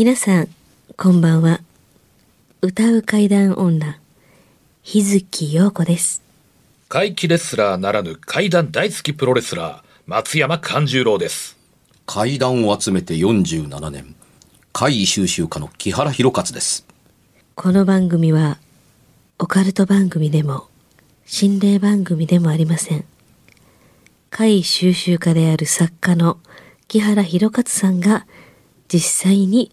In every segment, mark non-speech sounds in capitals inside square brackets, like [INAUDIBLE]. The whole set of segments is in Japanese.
皆さん、こんばんは。歌う階段女、日月陽子です。怪奇レスラーならぬ怪談大好きプロレスラー、松山勘十郎です。階段を集めて47年怪異収集家の木原博勝ですこの番組は、オカルト番組でも、心霊番組でもありません。怪異収集家である作家の木原博勝さんが、実際に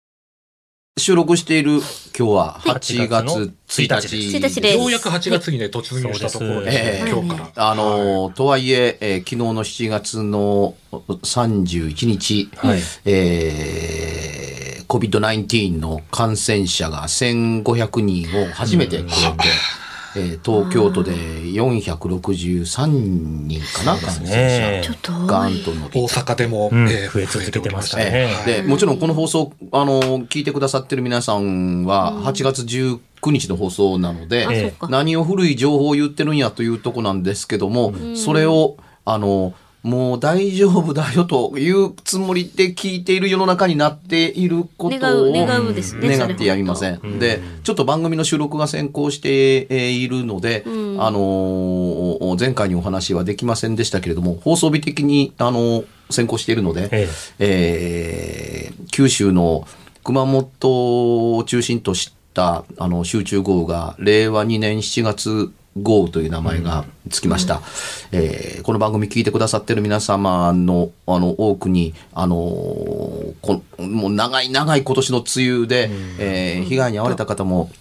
収録している今日は8月1 1日日1日です。ようやく8月にね、突入したところで、ええ今日から。あのーとはいええー昨日の7月の31日、はい。えー COVID-19 の感染者が1500人を初めて超えて、えー東京都で463人かな、感染ね者ちょっとガ多い。ンと伸び大た。阪でも、うん。えー増え続けてましたね。おりまで、もちろんこの放送、あの、聞いてくださってる皆さんは、8月19日の放送なので。何を古い情報を言ってるんやというとこなんですけども、それを、あの、もう大丈夫だよというつもりで聞いている世の中になっていることを願う、願うですね。願ってやりません。で、ちょっと番組の収録が先行してえーいるので、あのー前回にお話はできませんでしたけれども、放送日的に、あのー先行しているので、ええー九州の熊本を中心としたあの集中豪雨が令和2年7月豪雨という名前がつきました、えーこの番組聞いてくださってる皆様のあの多くにあのーこもう長い長い今年の梅雨で、えー被害に遭われた方も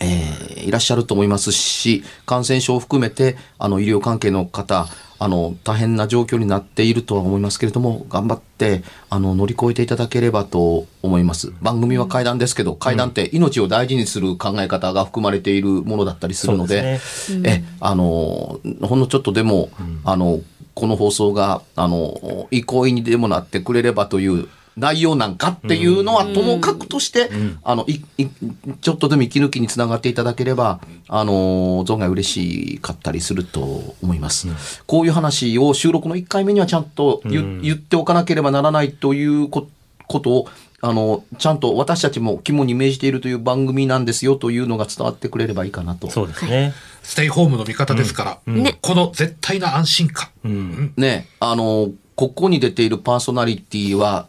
えーいらっしゃると思いますし、感染症を含めて、あの、医療関係の方、あの、大変な状況になっているとは思いますけれども、頑張って、あの、乗り越えていただければと思います。番組は階談ですけど、階談って命を大事にする考え方が含まれているものだったりするので、そうえ、あの、ほんのちょっとでも、あの、この放送が、あの、憩いにでもなってくれればという内容なんかっていうのはともかくとして、あの、い、い、ちょっとでも息抜きにつながっていただければ、あの、存外嬉しかったりすると思います。こういう話を収録の1回目にはちゃんと言,、言っておかなければならないというこことを、あの、ちゃんと私たちも肝に銘じているという番組なんですよというのが伝わってくれればいいかなと。そうですね。ステイホームの味方ですから、ねこの絶対な安心感。うん。ね、あの、ここに出ているパーソナリティは、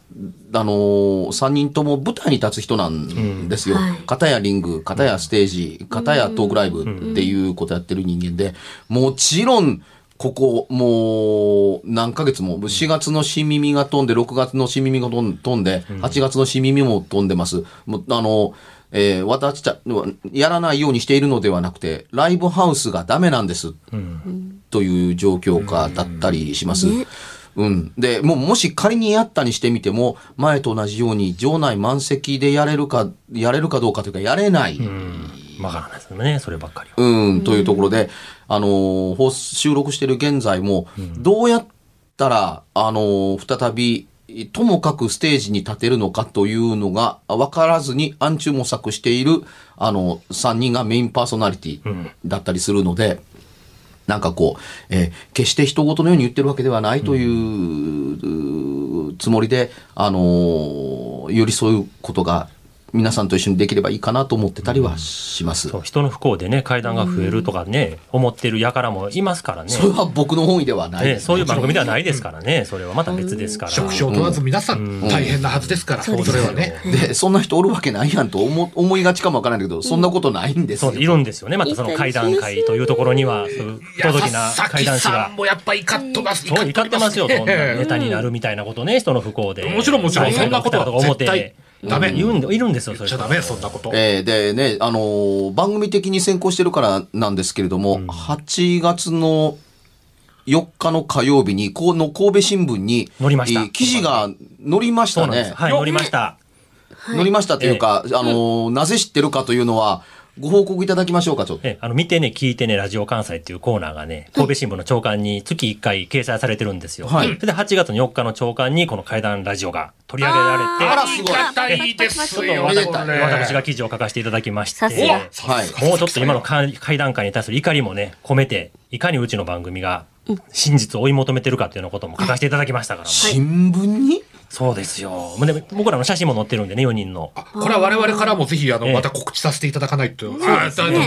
あの、3人とも舞台に立つ人なんですよ。はい片やリング、片やステージ、片やトークライブっていうことやってる人間で、もちろん、ここ、もう、何ヶ月も、4月の新耳が飛んで、6月の新耳が飛んで、8月の新耳も飛んでます。もうあの、えー私たやらないようにしているのではなくて、ライブハウスがダメなんです。という状況下だったりします。うん。で、もう、もし仮にやったにしてみても、前と同じように、場内満席でやれるか、やれるかどうかというか、やれない。わからないですよね、そればっかりは。うん、というところで、あの収録している現在も、どうやったら、あのー再び、ともかくステージに立てるのかというのが分からずに暗中模索している、あの、3人がメインパーソナリティだったりするので、なんかこう、えー決して人事のように言ってるわけではないという、うつもりで、あのー寄り添うことが皆さんと一緒にできればいいかなと思ってたりはします。そう人の不幸でね階段が増えるとかね、思ってる輩もいますからね。それは僕の本意ではないねです、そういう番組ではないですからね。それはまた別ですから。職種を問わず皆さん大変なはずですから、それはね。で、そんな人おるわけないやんと思思いがちかもわからないけど、そんなことないんですよ。そういるんですよね。またその階段階というところにはそういう不届きなさ階段師が。さんもやっぱ怒っとます。そう怒ってますよ。そんなええネタになるみたいなことね人の不幸で。もちろんもちろん。そんなことは絶対ダメ。言うんでいるんですよ言っちゃダメ、そんなこと。えーでね、あのー番組的に先行してるからなんですけれども、8月の4日の火曜日に、この神戸新聞に、載りました。えー記事が載りましたね。そうなんです。はい乗りました。載りましたというか、あのーなぜ知ってるかというのは、ご報告いただきましょうか、ちょっと。えあの見てね聞いてねラジオ関西っていうコーナーがね神戸新聞の朝刊に月1回掲載されてるんですよ、はい。それで8月の4日の朝刊にこの怪談ラジオが取り上げられてあらすごい。ありがたいですよ。私が記事を書かせていただきまして。もうちょっと今の怪怪談会に対する怒りもね込めていかにうちの番組が真実を追い求めてるかっていうようなことも書かせていただきましたから、新聞に？そうですよ。もうで僕らの写真も載ってるんでね4人の。あこれは我々からもぜひ、あの、ええ。また告知させていただかないと。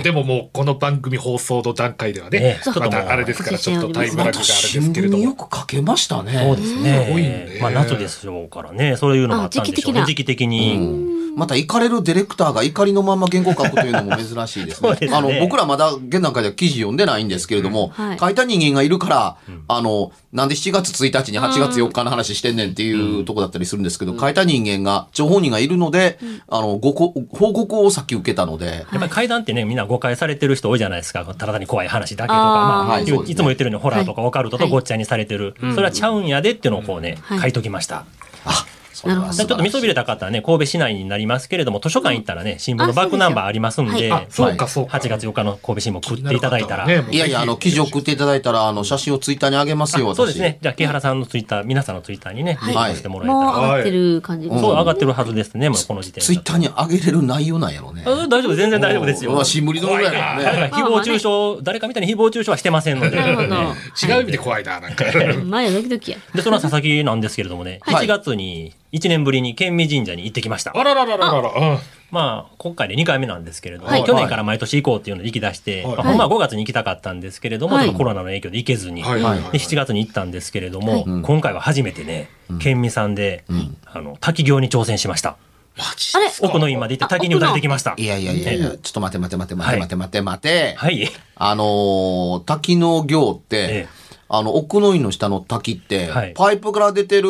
でももう、この番組放送の段階ではえねえ、ちょっともうまたあれですから、ちょっとタイムラグがあれです新聞によけれども。く書けましたね。そうですね。まあ夏でしょうからねそういうのもあったんでしょうね。あ時期的に、うん。また怒れるディレクターが怒りのまま原稿書くというのも珍しいですね。[LAUGHS] すね。あの、僕らまだ現段階では記事読んでないんですけれども、はい。書いた人間がいるから、あの、なんで7月1日に8月4日の話してんねんっていうとこだったりするんですけど、書いた人間が、情報人がいるので、あの、ごこ報告をさっき受けたので、やっぱり怪談ってね、みんな誤解されてる人多いじゃないですか。ただ単に怖い話だけとか、まあ、はいね。いつも言ってるようにホラーとかオカルトとごっちゃにされてる。それはちゃうんやでっていうのをこうね、はい。書いときました。あ、ちょっと見そびれた方はね、神戸市内になりますけれども、図書館行ったらね、新聞のバックナンバーありますんで、ああ、そうか、そうか。8月4日の神戸新聞送っていただいたら、いやいや、あの、記事送っていただいたら、あの、写真をツイッターに上げますよ、そうですね。じゃあ、木原さんのツイッター、皆さんのツイッターにね、はいリンクしてもらえたもうら。上がってる感じそう、上がってるはずですね、もうこの時点で。ツイッターに上げれる内容なんやろうね。あ大丈夫、全然大丈夫ですよ。新聞に載るやろね。誰か誹謗中傷、誰かみたいに誹謗中傷はしてませんので。なるほど。違う意味で怖いな、なんか。前ドキドキや。で、その佐々木なんですけれどもね、はい1月に1年ぶりに県民神社に行ってきました。あらららららら。うん。まあ、今回で2回目なんですけれども、はい。去年から毎年行こうっていうので行き出して、はい。まあ、ほんまは5月に行きたかったんですけれども、はい。ちょっとコロナの影響で行けずに、はい。はい。はい。で7月に行ったんですけれども、はい。今回は初めてね、県民さんで、あの、滝行に挑戦しました。マジあれ奥の院まで行って滝に打たれてきました。いやいやいやいや、ちょっと待て待て待て待て待て待て。待て。はい。あのー滝の行って、ええあの、奥の院の下の滝って、はい。パイプから出てる、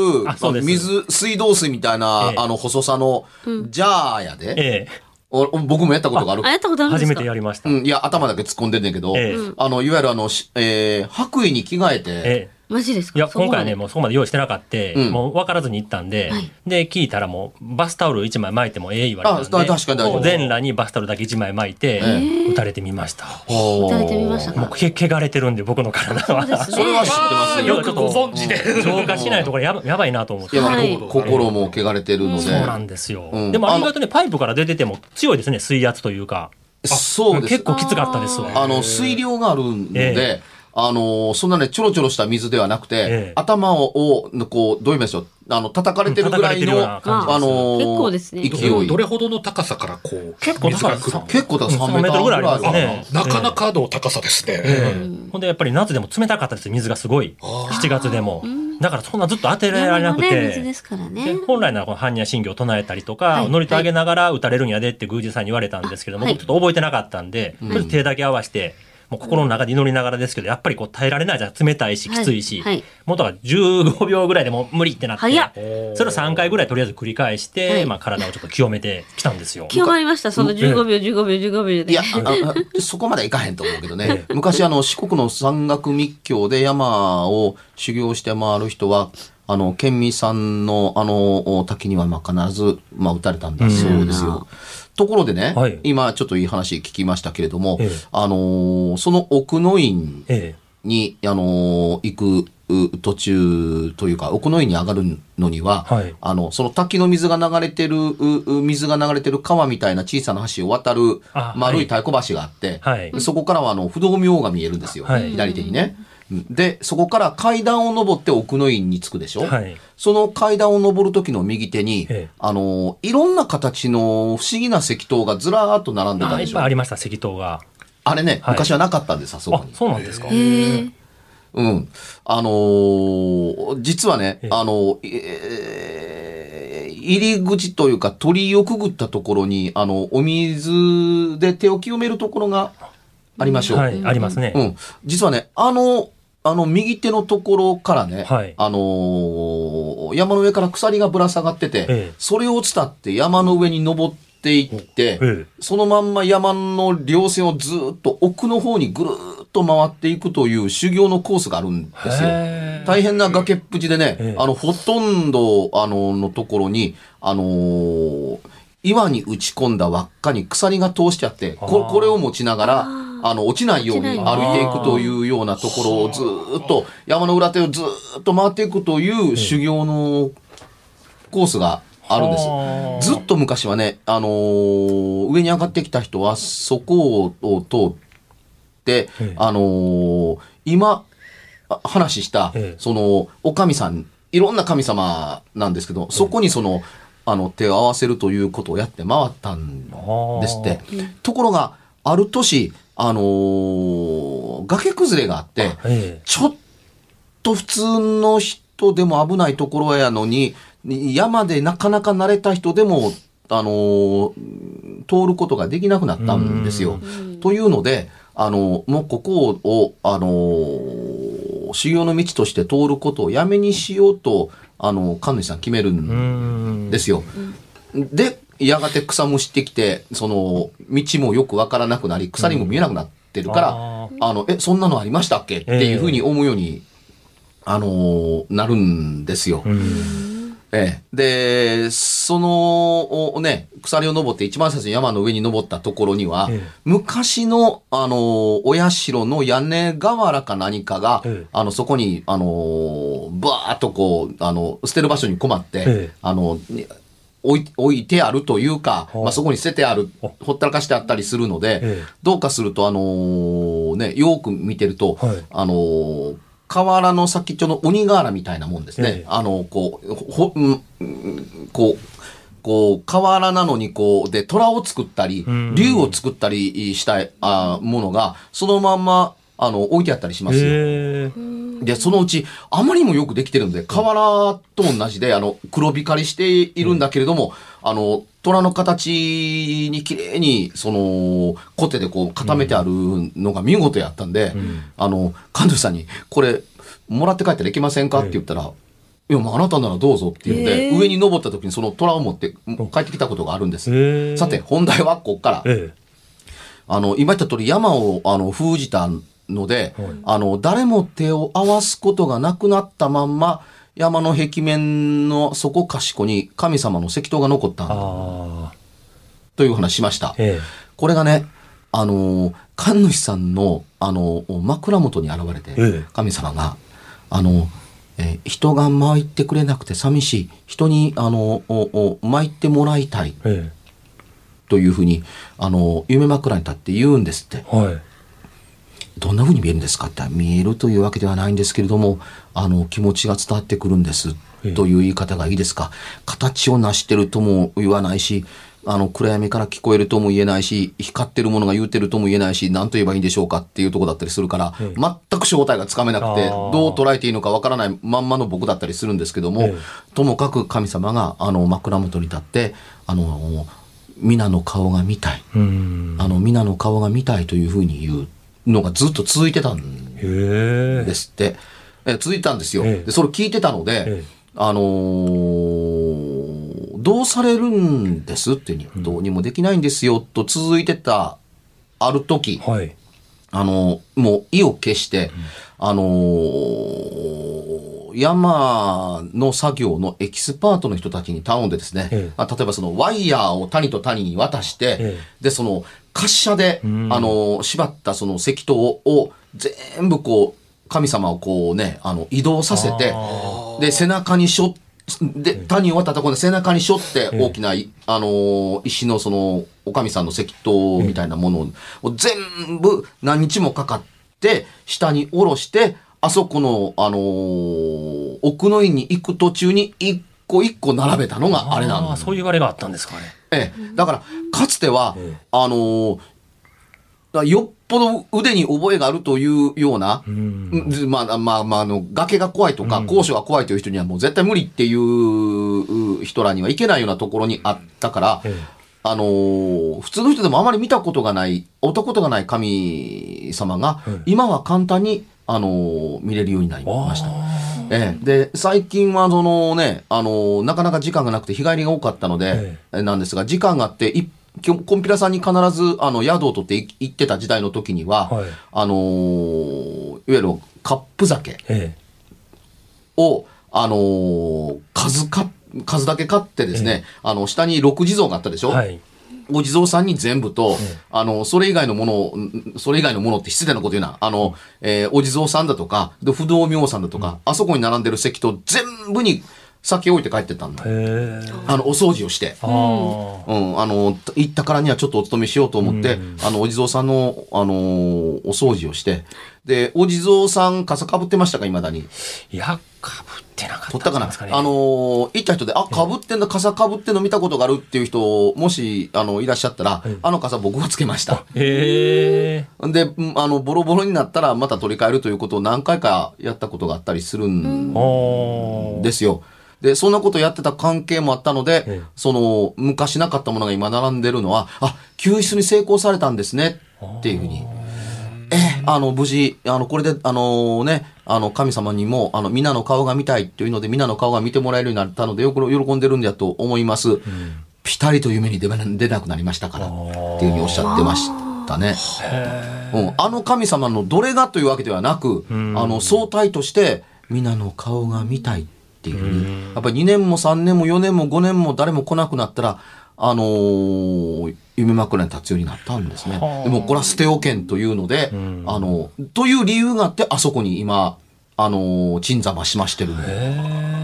水、水道水みたいな、ええ。あの、細さの、ジャーやで、えお僕もやったことがある。あ、。やったことあえるんですか？初めてやりました。うん、いや、頭だけ突っ込んでんねんけど、ええ。あの、いわゆるあの、しえー白衣に着替えて、ええマジですか？いや、今回ね、もうそこまで用意してなかった、うんもう分からずに行ったんで、はいで、聞いたらもう、バスタオル1枚巻いてもええ言われたんで、全裸にバスタオルだけ1枚巻いて、え打たれてみました。ほー打たれてみましたか？もうけ、汚れてるんで、僕の体は。そうですねそれは知ってますよ。よくご存知で。浄化しないとこれやばやばいなと思って。はいこ心も汚れてるので。そうなんですよ。うんでもありがとね、パイプから出てても強いですね、水圧というか。そうです結。構きつかったですわ。あの、水量があるので、えあの、そんなね、ちょろちょろした水ではなくて、ええ。頭を、をこう、どう言いましょう、あの、叩かれてるぐらいの、あの、結構ですね。勢い。どれほどの高さからこう、結構高い水が来る結構だ、3 3メートルぐらいありますメートルぐらいありねます。ねなかなかの高さですね。ほんでやっぱり夏でも冷たかったです、水がすごい。7月でも。だからそんなずっと当てられなくて。本来ならこの般若心経を唱えたりとか、はい。乗りと上げながら打たれるんやでって宮司さんに言われたんですけども、ちょっと覚えてなかったんで、手だけ合わせて、もう心の中で祈りながらですけど、やっぱりこう耐えられないじゃん。冷たいし、きついし。はいはいもうだから15秒ぐらいでもう無理ってなって、早っそれを3回ぐらいとりあえず繰り返して、はいまあ体をちょっと清めてきたんですよ。清まりました、その15秒、15秒、15秒で。いや、そこまではいかへんと思うけどね。昔、あの、四国の山岳密教で山を修行して回る人は、あの、県民さんの、あの、滝には、まあ、必ず、まあ、撃たれたんだ。そうですよ。ところでね、はい。今、ちょっといい話聞きましたけれども、ええ。あのーその奥の院えに、あのー行くう途中というか、奥の院に上がるのには、はい。あの、その滝の水が流れてる、水が流れてる川みたいな小さな橋を渡るあ丸い。はい太鼓橋があって、はい。でそこからはあの不動明王が見えるんですよ、はい。左手にね。で、そこから階段を登って奥の院に着くでしょ、はい。その階段を登る時の右手に、ええあの、いろんな形の不思議な石塔がずらーっと並んでたでしょ？ぱいありました、石塔が。あれね、はい昔はなかったんです、あそこあに、。そうなんですか。うん。あのー実はねええ、あの、えー入り口というか鳥居をくぐったところに、あの、お水で手を清めるところがありましょう。はい、ありますね。うん。実はね、あの、あの、右手のところからね、はい。あのー山の上から鎖がぶら下がってて、ええ。それを伝って山の上に登っていって、ええ。そのまんま山の稜線をずっと奥の方にぐるーっと回っていくという修行のコースがあるんですよ。大変な崖っぷちでね、ええ。あの、ほとんど、あの、のところに、あのー岩に打ち込んだ輪っかに鎖が通してあって、ここれを持ちながら、あの、落ちないように歩ないいていくというようなところをずーっと、山の裏手をずーっと回っていくという修行のコースがあるんです。はあずっと昔はね、あのー上に上がってきた人はそこを通って、ええ。あのー今あ話した、ええ。そのお神さんいろんな神様なんですけど、そこにそのあの手を合わせるということをやって回ったんですって。ところがある年、あのー崖崩れがあって、えちょっと普通の人でも危ないところやのに、山でなかなか慣れた人でも、あのー通ることができなくなったんですよ。というので、あのもうここを、あのー修行の道として通ることをやめにしようと、あの神主さん決めるんですよ。で、やがて草むしてきて、その、道もよくわからなくなり、鎖も見えなくなってるから、ああの、え、そんなのありましたっけ？っていうふうに思うように、あのーなるんですよ。うん。ええ。で、その、おね、鎖を登って一番最初に山の上に登ったところには、ええ。昔の、あのーお社の屋根瓦か何かが、ええ。あの、そこに、あのーバーっとこう、あの、捨てる場所に困って、ええ。あの、に置い置いてあるというか、はあまあ、そこに捨ててある、あほったらかしてあったりするので、ええ。どうかすると、あのーね、よく見てると、はい。あのー河原の先っちょの鬼瓦みたいなもんですね。ええ。あの、こう、ほ、うんうんこう、こう、河原なのにこう、で、虎を作ったりうん、竜を作ったりしたあものが、そのまんま、あの、置いてあったりしますよ。ええで、そのうち、あまりにもよくできてるんで、瓦と同じで、あの、黒光りしているんだけれども、あの、虎の形に綺麗に、その、コテでこう固めてあるのが見事やったんで、ん。あの、神主さんに、これ、もらって帰ったらいけませんか？って言ったら、いや、もうあなたならどうぞって言うんで、へー。上に登った時にその虎を持って帰ってきたことがあるんです。ええさて、本題はここから。え。あの、今言った通り山をあの封じたので、あの、誰も手を合わすことがなくなったまんま、山の壁面の底かしこに神様の石塔が残ったという話しました。えこれがね、あの、神主さんの、あの、枕元に現れてええ、神様が、あの、えー人が参ってくれなくて寂しい。人に、あの、おお参ってもらいたい。ええというふうに、あの、夢枕に立って言うんですって。えはいどんな風に見えるんですかって見えるというわけではないんですけれどもあの気持ちが伝わってくるんですええ。という言い方がいいですか？形を成してるとも言わないしあの暗闇から聞こえるとも言えないし光ってるものが言うてるとも言えないし何と言えばいいんでしょうかっていうところだったりするから、ええ。全く正体がつかめなくてどう捉えていいのかわからないまんまの僕だったりするんですけども、ええ。ともかく神様があの枕元に立ってあの皆の顔が見たい。うん。あの皆の顔が見たいというふうに言うのがずっと続いてたんですって。え続いてたんですよ。ええ。でそれ聞いてたので、ええ。あのーどうされるんですってに、どうにもできないんですよと続いてたある時、はい。あのもう意を決して、あのー山の作業のエキスパートの人たちに頼んでですね、ええ。あ例えばそのワイヤーを谷と谷に渡して、ええ。で、その滑車で、ん。あのー縛ったその石塔を全部こう、神様をこうね、あの、移動させて、で、背中にしょ、で、谷を渡ったところで背中にしょって大きな、いあのー石のその、お神さんの石塔みたいなものを全部何日もかかって、下に下ろして、あそこの、あのー奥の院に行く途中に一個一個並べたのがあれなんです。あーそういうあれがあったんですかね。ええ、だから、かつては、ええ。あのよっぽど腕に覚えがあるというような、うん。うんまあ、まあ、まあ、あの、崖が怖いとか、高所が怖いという人にはもう絶対無理っていう人らにはいけないようなところにあったから、えあのー普通の人でもあまり見たことがない、会ったことがない神様が、ええ。今は簡単に、あのー見れるようになりえました。あええ、で最近はそのね、あのなかなか時間がなくて日帰りが多かったので、えなんですが時間があっていきょコンピラさんに必ずあの宿を取ってい行ってた時代の時には、はい。あのーいわゆるカップ酒ーえ。を、あのー数か数だけ買ってですね、あの下に六地蔵があったでしょ、えはい。お地蔵さんに全部と、えあの、それ以外のものを、んそれ以外のものって失礼なこと言うな。あの、えーお地蔵さんだとか、で不動明王さんだとか、あそこに並んでる石と全部に酒置いて帰ってったんだ。へえ。あの、お掃除をして。うん、あの、行ったからにはちょっとお勤めしようと思って、うんあの、お地蔵さんの、あのーお掃除をして、で、お地蔵さん傘かぶってましたか、未だに？いや、かぶってなかった取ったかなんですかね。あのー行った人で、あ、かぶってんだ、傘かぶってんの見たことがあるっていう人、もし、あの、いらっしゃったら、あの傘僕がつけました。へえ。で、うんあの、ボロボロになったらまた取り替えるということを何回かやったことがあったりするん。ですよ。で、そんなことやってた関係もあったので、ええその、昔なかったものが今並んでるのは、あ、救出に成功されたんですね、っていうふうに。ええ、あの、無事、あの、これで、あのね、あの、神様にも、あの、皆の顔が見たいっていうので、皆の顔が見てもらえるようになったので、よく喜んでるんだと思います。ピタリと夢に出な出なくなりましたから、っていうふうにおっしゃってましたね。うん、あの神様のどれがというわけではなく、んあの相対として皆の顔が見たいっていうふうに、やっぱり2年も3年も4年も5年も誰も来なくなったら、あのー夢枕に立つようになったんですねはあ。でもこれは捨ておけんというので、んあの、という理由があって、あそこに今、あのー鎮座ましましてるんで。へ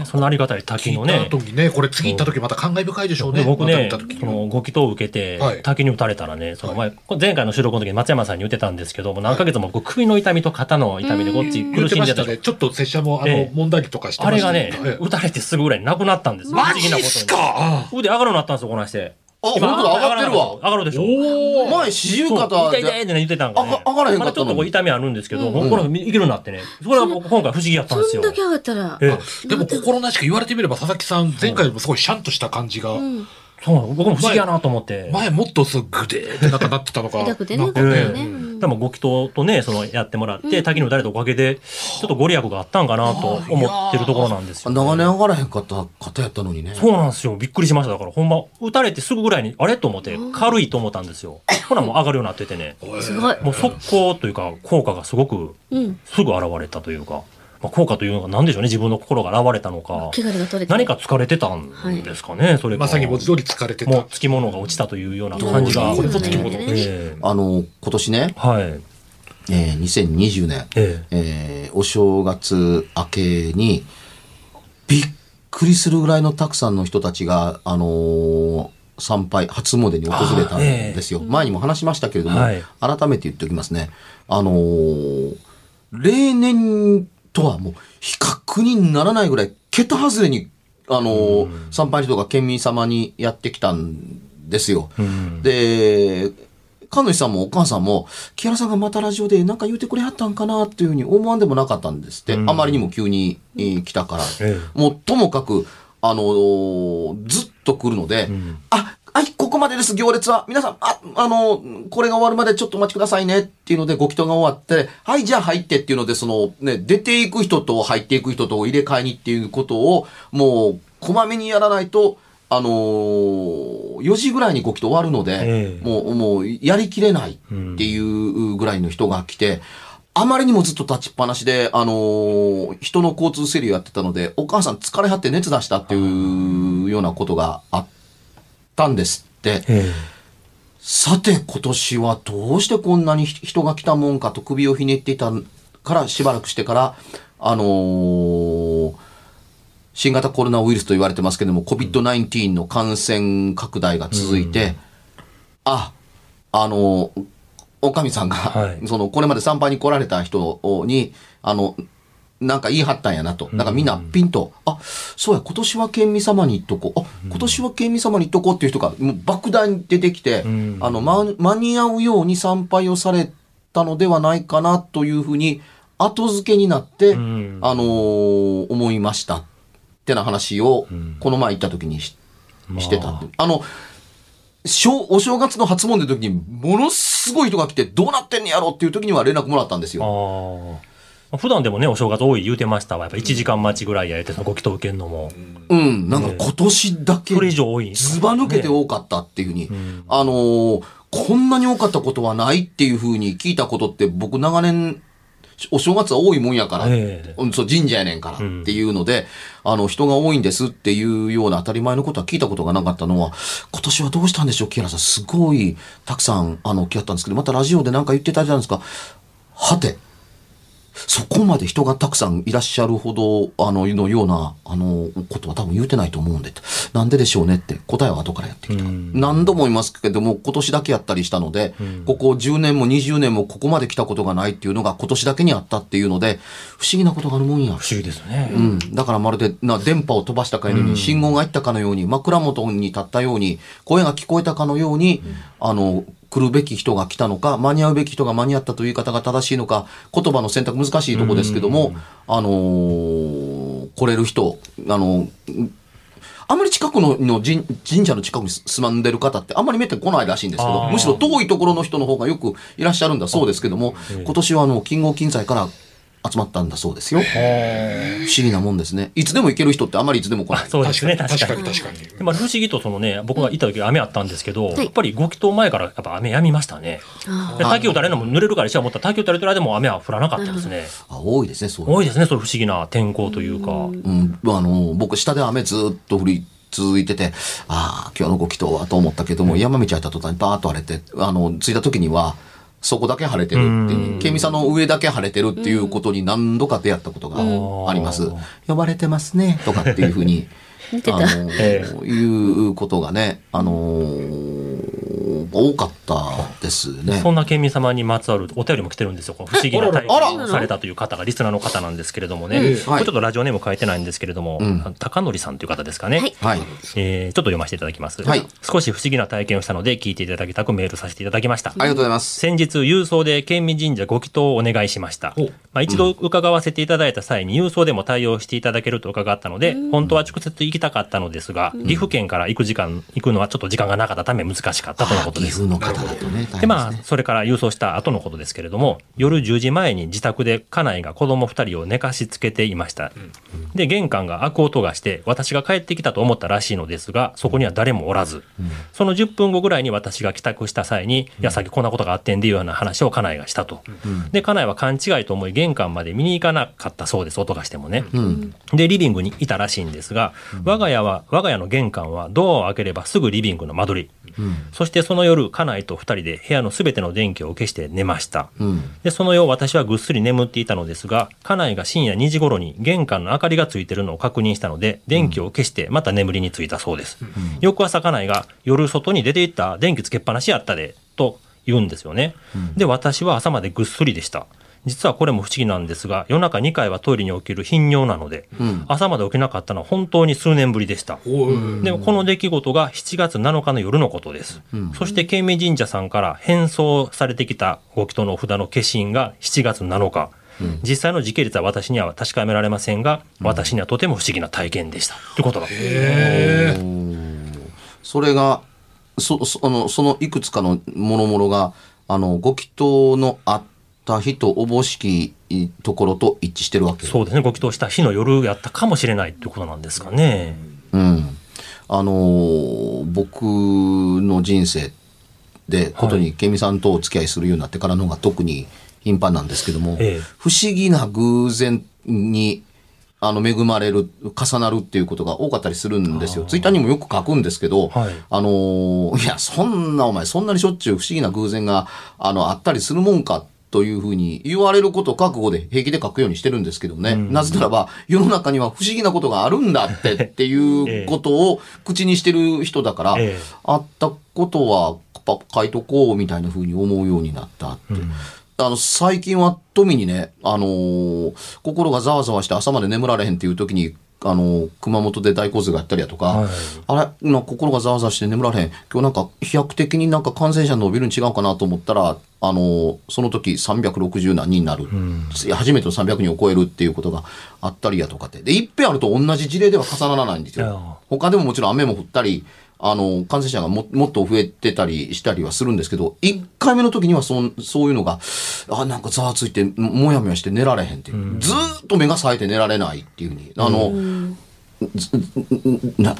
え。そのありがたい滝聞いのねた。時ね、これ次行った時また感慨深いでしょうね。で僕ねのご祈祷を受けてはい、滝に打たれたらね、その前、前回の収録の時に松山さんに言ってたんですけども、何ヶ月も僕首の痛みと肩の痛みでこっち言苦したね。しんでたでしょちょっと拙者も、あの、ええ揉んだりとかしてましたあれがねええ、打たれてすぐぐらいになくなったんですよ。マジっすかあ腕上がるようになったんですよ、こないして。あ本当だ上がってるわ上がるでしょ。おー前、四十肩痛い痛いって言ってたんがね。あ上がらへんかまだちょっとこう痛みあるんですけど、もうこれいけるなってね。それは今回不思議やったんですよそん。だけ上がったら。ええでも心なしく言われてみれば佐々木さん前回もすごいシャンとした感じが、うん。そう僕も不思議やなと思って。前もっとすぐグデーってなんかなってたのが [LAUGHS] 痛くてね、なんかここね、ね。うんでもご祈祷とね、そのやってもらって、滝に打たれたおかげで、ちょっとご利益があったんかなと思ってるところなんですよ、長年上がらへんかった方やったのにね。そうなんですよ。びっくりしました。だから、ほんま、打たれてすぐぐらいに、あれと思って、軽いと思ったんですよ。ほら、もう上がるようになっててね。すごい。もう速攻というか、効果がすごく、うん。すぐ現れたというか、まあ、効果というのが何でしょうね。自分の心が現れたのか。何か疲れてたんですかね。それかまさに文字通り疲れてたもう、つきものが落ちたというような感じが。これぞつきものねええあの、今年ね、はい。えー2020年、ええーお正月明けに、びっくりするぐらいのたくさんの人たちが、あのー参拝、初詣に訪れたんですよ。前にも話しましたけれども、はい改めて言っておきますね。あのー例年とはもう比較にならないぐらい、桁外れに、あのー参拝人が県民様にやってきたんですよ。んで、神主さんもお母さんも、木原さんがまたラジオで何か言うてくれはったんかなっていうふうに思わんでもなかったんですって。うんあまりにも急に、えー来たから。えもうともかく、あのーずっと来るので、んあ、はい、ここまでです、行列は。皆さん、あ、あのーこれが終わるまでちょっとお待ちくださいね。っていうので、ご祈祷が終わって、はい、じゃあ入ってっていうので、その、ね、出ていく人と入っていく人と入れ替えにっていうことを、もう、こまめにやらないと、あのー4時ぐらいにご祈祷終わるので、ええ。もう、もう、やりきれないっていうぐらいの人が来て、あまりにもずっと立ちっぱなしで、あのー人の交通整理をやってたので、お母さん疲れ果って熱出したっていうようなことがあったんですって。えさて、今年はどうしてこんなに人が来たもんかと首をひねっていたから、しばらくしてから、あのー新型コロナウイルスと言われてますけども、COVID-19 の感染拡大が続いて、あ、あの、おかみさんが、はい。その、これまで参拝に来られた人に、あの、なんか言い張ったんやなと。なんかみんなピンと、あ、そうや、今年は県民様に言っとこう。あ、今年は県民様に言っとこうっていう人が、もう莫大に出てきて、んあの、ま、間に合うように参拝をされたのではないかなというふうに、後付けになって、んあのー思いました。ってな話を、この前行った時にし,、してたって。あの、正お正月の初詣の時に、ものすごい人が来て、どうなってんねやろっていう時には連絡もらったんですよ。普段でもね、お正月多い言うてましたわ。やっぱ1時間待ちぐらいやれて、そのご祈祷受けるのも。うん、なんか今年だけ、それ以上多い。ずば抜けて多かったっていうふうに、あのーこんなに多かったことはないっていうふうに聞いたことって、僕長年、お正月は多いもんやから、ええうんそう神社やねんからっていうので、あの、人が多いんですっていうような当たり前のことは聞いたことがなかったのは、今年はどうしたんでしょう、木原さん。すごい、たくさん、あの、来はったんですけど、またラジオで何か言ってたじゃないですか。はて、そこまで人がたくさんいらっしゃるほど、あの、のような、あの、ことは多分言うてないと思うんで、なんででしょうねって、答えは後からやってきた。何度も言いますけども、今年だけやったりしたので、ここ10年も20年もここまで来たことがないっていうのが今年だけにあったっていうので、不思議なことがあるもんや。不思議ですね。うん、だからまるでな電波を飛ばしたかのように、信号が入ったかのように枕元に立ったように声が聞こえたかのように、あの来るべき人が来たのか間に合うべき人が間に合ったという言い方が正しいのか言葉の選択難しいところですけども、あのー来れる人あのあまり近くのの神神社の近くに住まんでる方ってあんまりめったに来ないらしいんですけどむしろ遠いところの人の方がよくいらっしゃるんだそうですけども今年はあの金剛金財から集まったんだそうですよ。不思議なもんですね。いつでも行ける人ってあんまりいつでも来ない。そうですね、確確かに。かに確かに。でまあ、不思議とそのね、僕が行った時雨あったんですけど、いやっぱりご祈祷前からやっぱ雨止みましたね。で滝を垂れるのも濡れるから一緒は思ったら滝を垂れてる間も雨は降らなかったですね。あ多いですね、そう。多いですね、そういう不思議な天候というか。うん、あの、僕、下で雨ずっと降り続いてて、ああ、今日のご祈祷はと思ったけども、山道入った途端にバーッと晴れて、あの、着いた時には、そこだけ晴れてるっていう、ケミさんの上だけ晴れてるっていうことに何度か出会ったことがあります。呼ばれてますね、とかっていうふうに、[LAUGHS] あの、えいうことがね、あの多かったですね。そんな県民様にまつわるお便りも来てるんですよ。不思議な体験をされたという方がリスナーの方なんですけれどもね。ちょっとラジオネーム書いてないんですけれども、ん高則さんという方ですかね。はいはい。えーちょっと読ませていただきます、はい少し不思議な体験をしたので聞いていただきたくメールさせていただきました。ありがとうございます。先日郵送で県民神社ご祈祷をお願いしましたお。まあ、一度伺わせていただいた際に郵送でも対応していただけると伺ったので、本当は直接行きたかったのですが、岐阜県から行く時間、行くのはちょっと時間がなかったため難しかったとのことです。岐阜の方だとね、で、ですまあね。、それから郵送した後のことですけれども、夜10時前に自宅で家内が子供2人を寝かしつけていました。で、玄関が開く音がして、私が帰ってきたと思ったらしいのですが、そこには誰もおらず、その10分後ぐらいに私が帰宅した際に、いや、さっきこんなことがあってんでいうような話を家内がしたと。で、家内は勘違いと思い、玄関まで見に行かなかったそうです、音がしてもね。うん。で、リビングにいたらしいんですが、我が家は、我が家の玄関はドアを開ければすぐリビングの間取り。そしてその夜、家内と二人で部屋のすべての電気を消して寝ました。うん。で、その夜私はぐっすり眠っていたのですが、家内が深夜2時頃に玄関の明かりがついてるのを確認したので、電気を消してまた眠りについたそうです。翌朝家内が夜外に出て行った電気つけっぱなしやったで、と言うんですよね。で、私は朝までぐっすりでした。実はこれも不思議なんですが、夜中2回はトイレに起きる頻尿なので、ん朝まで起きなかったのは本当に数年ぶりでした。でこの出来事が7月7日の夜のことです。そして、県民神社さんから返送されてきたご祈祷のお札の消印が7月7日。実際の時系列は私には確かめられませんが、私にはとても不思議な体験でした。ということだ。それが、そ、そあの、そのいくつかのものものが、あの、ご祈祷のあった日とおぼしきところと一致してるわけ。そうですね。ご祈祷した日の夜やったかもしれないということなんですかね。うん。あのー僕の人生で、ことにケミさんとお付き合いするようになってからの方が特に頻繁なんですけども、ええ不思議な偶然に、あの、恵まれる、重なるっていうことが多かったりするんですよ。ツイッターにもよく書くんですけど、はいあのーいや、そんなお前、そんなにしょっちゅう不思議な偶然が、あの、あったりするもんかというふうに言われることを覚悟で平気で書くようにしてるんですけどね。なぜならば、世の中には不思議なことがあるんだって [LAUGHS] っていうことを口にしてる人だから、ええあったことはパ書いとこうみたいなふうに思うようになったって。あの、最近は富にね、あのー心がざわざわして朝まで眠られへんっていう時に、あのー熊本で大洪水があったりやとか、はいあれな心がざわざわして眠られへん。今日なんか飛躍的になんか感染者伸びるん違うかなと思ったら、あのーその時360何人になる。初めての300人を超えるっていうことがあったりやとかって。で、いっぺんあると同じ事例では重ならないんですよ。他でももちろん雨も降ったり、あの、感染者がももっと増えてたりしたりはするんですけど、1回目の時にはそんそういうのが、あ、なんかざわついて、もやもやして寝られへんっていう。ずーっと目が冴えて寝られないっていうふうに。あの、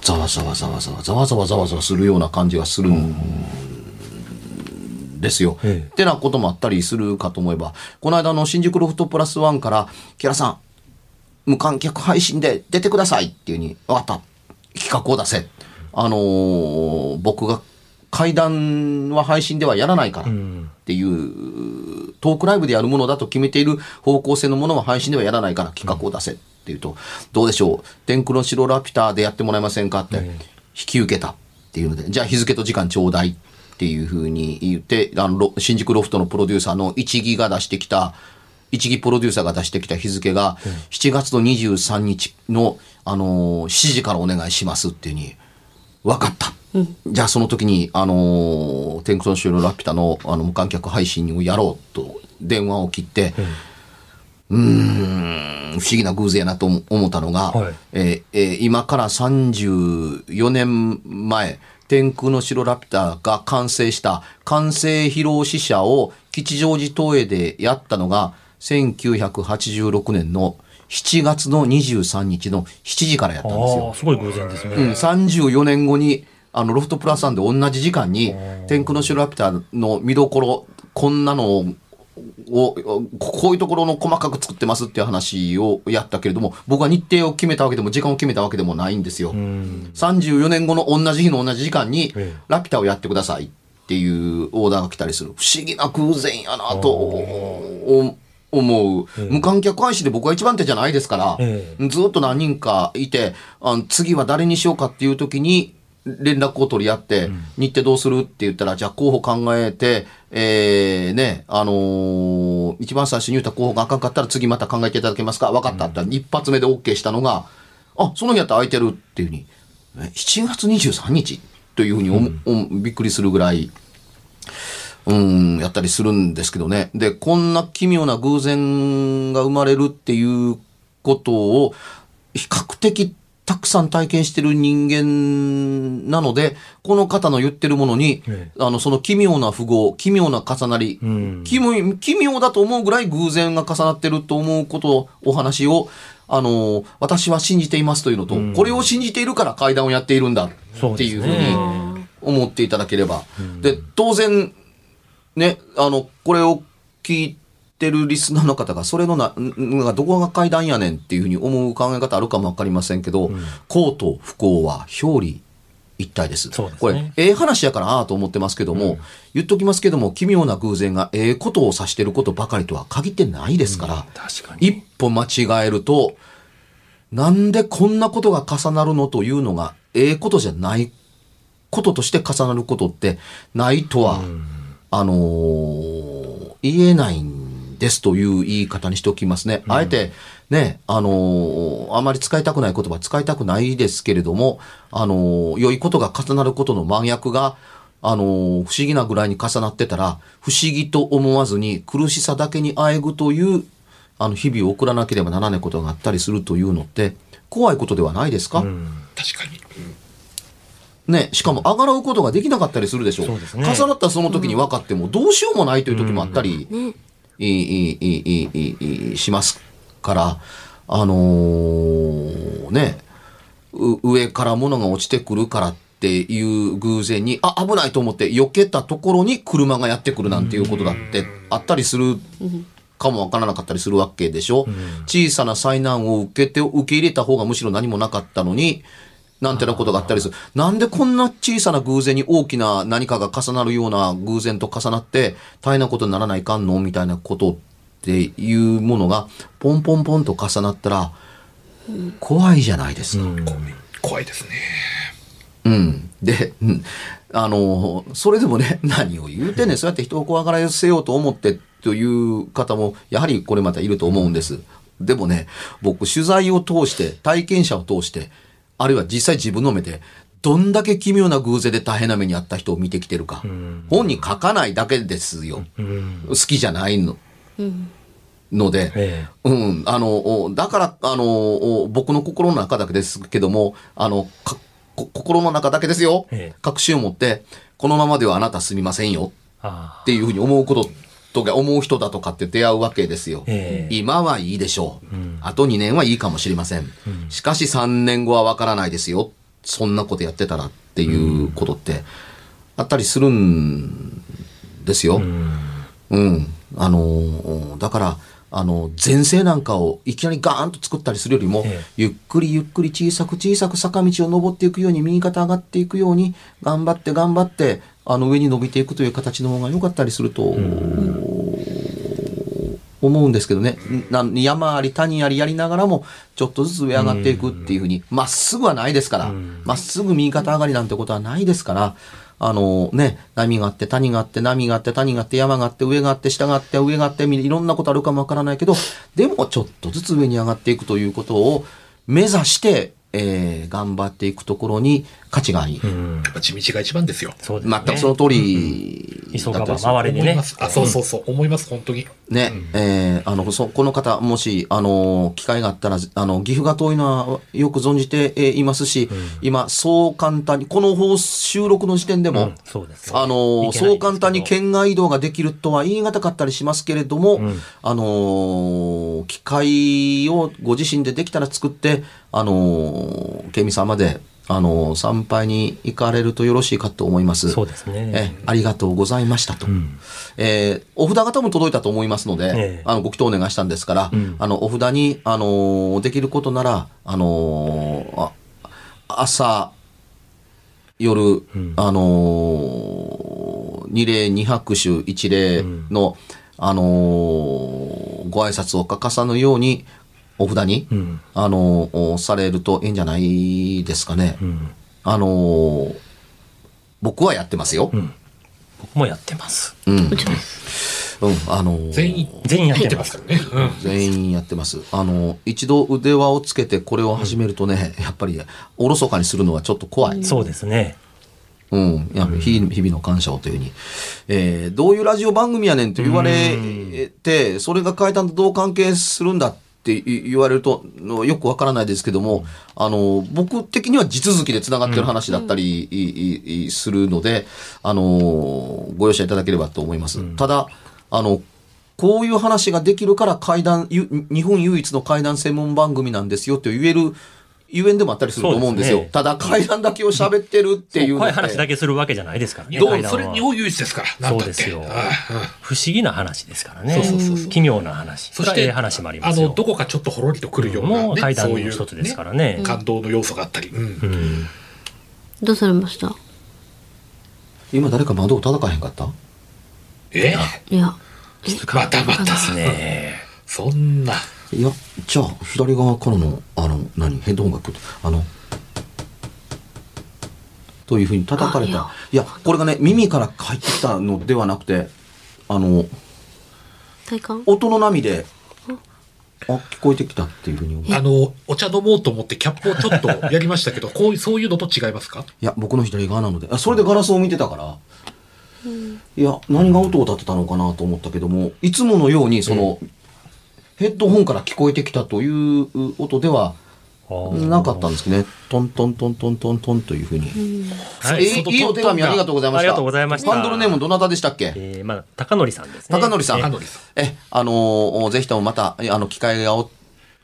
ざわざわざわざわざわざわざわざわするような感じがするんですよ。ええってなこともあったりするかと思えば、この間の新宿ロフトプラスワンから、キャラさん、無観客配信で出てくださいっていうふうに、わかった。企画を出せ。あのー僕が会談は配信ではやらないからっていう、トークライブでやるものだと決めている方向性のものは配信ではやらないから企画を出せっていうと、どうでしょう？天空の城ラピュタでやってもらえませんかって、引き受けたっていうので、じゃあ日付と時間ちょうだいっていうふうに言って、あの、新宿ロフトのプロデューサーの一木が出してきた、一木プロデューサーが出してきた日付が、7月の23日の、あのー7時からお願いしますっていうふうに、分かった。じゃあその時に、あのー天空の城ラピュタのあの無観客配信をやろうと電話を切って、うーん、不思議な偶然やなと思ったのが、はい。えーえー今から34年前、天空の城ラピュタが完成した完成披露試写を吉祥寺東映でやったのが1986年の7月の23日の7時からやったんですよ。すごい偶然ですね。うん、34年後に、あの、ロフトプラスさんで同じ時間に、天空の城ラピュタの見どころ、こんなのを、をこういうところの細かく作ってますっていう話をやったけれども、僕は日程を決めたわけでも、時間を決めたわけでもないんですよ。うん。34年後の同じ日の同じ時間にええ、ラピュタをやってくださいっていうオーダーが来たりする。不思議な偶然やなとお思う。無観客配信で僕は一番手じゃないですから、えずっと何人かいて、あの次は誰にしようかっていう時に、連絡を取り合って、日程どうするって言ったら、じゃあ候補考えて、えー、ね、あのー一番最初に言った候補があかんかったら次また考えていただけますか？分かったって、一発目で OK したのが、あ、その日やったら空いてるっていうふうに、え7月23日？というふうにおもおびっくりするぐらい、うん、やったりするんですけどね。で、こんな奇妙な偶然が生まれるっていうことを、比較的たくさん体験してる人間なので、この方の言ってるものに、えあの、その奇妙な符号、奇妙な重なり、ん。奇妙だと思うぐらい偶然が重なってると思うこと、お話を、あの、私は信じていますというのと、これを信じているから会談をやっているんだっていうふうに、ね。思っていただければ。で、当然、ね、あの、これを聞いてるリスナーの方が、それのな、どこが階段やねんっていうふうに思う考え方あるかもわかりませんけど、幸と不幸は表裏一体です。ですねこれ、ええ話やからああと思ってますけども、言っときますけども、奇妙な偶然がええことを指してることばかりとは限ってないですから、確かに。一歩間違えると、なんでこんなことが重なるのというのが、ええことじゃないこととして重なることってないとは、あのー言えないんですという言い方にしておきますね。あえて、ね、あのーあまり使いたくない言葉使いたくないですけれども、あのー良いことが重なることの真逆が、あのー不思議なぐらいに重なってたら、不思議と思わずに苦しさだけにあえぐという、あの、日々を送らなければならないことがあったりするというのって、怖いことではないですか、確かに。ね、しかも上がらうことができなかったりするでしょう。うね、重なったその時に分かってもどうしようもないという時もあったり、いいいいしますから、あのー、ね、上から物が落ちてくるからっていう偶然に、あ、危ないと思って避けたところに車がやってくるなんていうことだってあったりする。かもわからなかったりするわけでしょ、小さな災難を受けて受け入れた方がむしろ何もなかったのになんてなことがあったりする。なんでこんな小さな偶然に大きな何かが重なるような偶然と重なって大変なことにならないかんのみたいなことっていうものがポンポンポンと重なったら怖いじゃないですか。怖いですね。うん。で、うんあの、それでもね、何を言うてんねん、そうやって人を怖がらせようと思って、という方も、やはりこれまたいると思うんです。でもね、僕、取材を通して、体験者を通して、あるいは実際自分の目で、どんだけ奇妙な偶然で大変な目にあった人を見てきてるか。本に書かないだけですよ。好きじゃないの。ので、えうん、あの、おだから、あの、お僕の心の中だけですけども、あの、心の中だけですよええ。確信を持って、このままではあなたすみませんよ。あっていうふうに思うこととか、思う人だとかって出会うわけですよ。ええ今はいいでしょう。あと2年はいいかもしれません。しかし3年後はわからないですよ。そんなことやってたらっていうことって、あったりするんですよ。うん。あの、だから、あの、前世なんかをいきなりガーンと作ったりするよりも、ええゆっくりゆっくり小さく小さく坂道を登っていくように、右肩上がっていくように、頑張って頑張って、あの上に伸びていくという形の方が良かったりすると、思うんですけどね。な山あり谷ありやりながらも、ちょっとずつ上上がっていくっていうふうに、まっすぐはないですから、まっすぐ右肩上がりなんてことはないですから、あのね、波があって、谷があって、波があって、谷があって、山があって、上があって、下があって、上があって、いろんなことあるかもわからないけど、でもちょっとずつ上に上がっていくということを目指して、えー頑張っていくところに価値があり、あ。うん。やっぱ地道が一番ですよ。そうですね。全くその通り急がば回れでね思いま。す。あ、そうそうそう。思います、本当に。ね、えーあの、そ、この方、もし、あの、機会があったら、あの、岐阜が遠いのはよく存じてえーいますし、今、そう簡単に、この放収録の時点でも、うんそうですよあの、そう簡単に県外移動ができるとは言い難かったりしますけれども、あの、機会をご自身でできたら作って、あの、県民さんまで、あの、参拝に行かれるとよろしいかと思います。そうですね。えありがとうございましたと。えーお札が多分届いたと思いますので、ええ。あの、ご祈祷お願いしたんですから、あの、お札に、あのーできることなら、あのーあ朝、夜、あのー二礼二拍手一礼の、あのーご挨拶を欠かさぬように、お札に、んあのーされるといいんじゃないですかね。あのー僕はやってますよ。僕もやってます。うん。うん、あのー全員、全員やって入ますからね。うん。全員やってます。あの、一度腕輪をつけてこれを始めるとね、やっぱり、おろそかにするのはちょっと怖い。そうですね。うん。やっぱ日日々の感謝をというふうに。えーどういうラジオ番組やねんと言われて、それが階段とどう関係するんだって言われると、のよくわからないですけども、あの、僕的には地続きで繋がってる話だったり、するので、あの、ご容赦いただければと思います。ただ、あの、こういう話ができるから階段、ゆ日本唯一の階段専門番組なんですよって言える、ゆえんでもあったりすると思うんですよ。すねただ階段だけを喋ってるっていうの怖い話だけするわけじゃないですからね。どうそれ日本唯一ですから。そうですよ。不思議な話ですからね。そうそうそうそう奇妙な話。そして、ええ話もありますよ。の、どこかちょっとほろりとくるような、ね、階段のそういう一つですからね感動の要素があったり。うんうん。どうされました？今誰か窓を叩かへんかった？えいやまたまた。ですね。[LAUGHS] そんな。いや、じゃあ、左側からの、あの、何、ヘッドホンが来る。あの、というふうに叩かれあいや。た。いや、これがね、耳から入ってきたのではなくて、あの、体感？音の波で、あ、聞こえてきたっていうふうに思う。いあの、お茶飲もうと思ってキャップをちょっとやりましたけど、[LAUGHS] こういう、そういうのと違いますか？や、僕の左側なので、あそれでガラスを見てたから、いや、何が音を立てたのかなと思ったけども、いつものように、その、ヘッドホンから聞こえてきたという音では、なかったんですね。トントントントントントンというふうに。はいえいいお手紙ありがとうございました。ありがとうございましたハンドルネームどなたでしたっけ？えー、まあ、高則さんですね。高則さん。え高則さんえ、あのーぜひともまた、えあの、機会がお、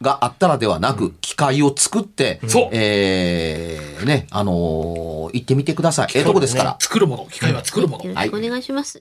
があったらではなく、機会を作って、そうえー、ね、あのー行ってみてください。ええとこですから。作るもの、機械は作るもの。よろしくお願いします、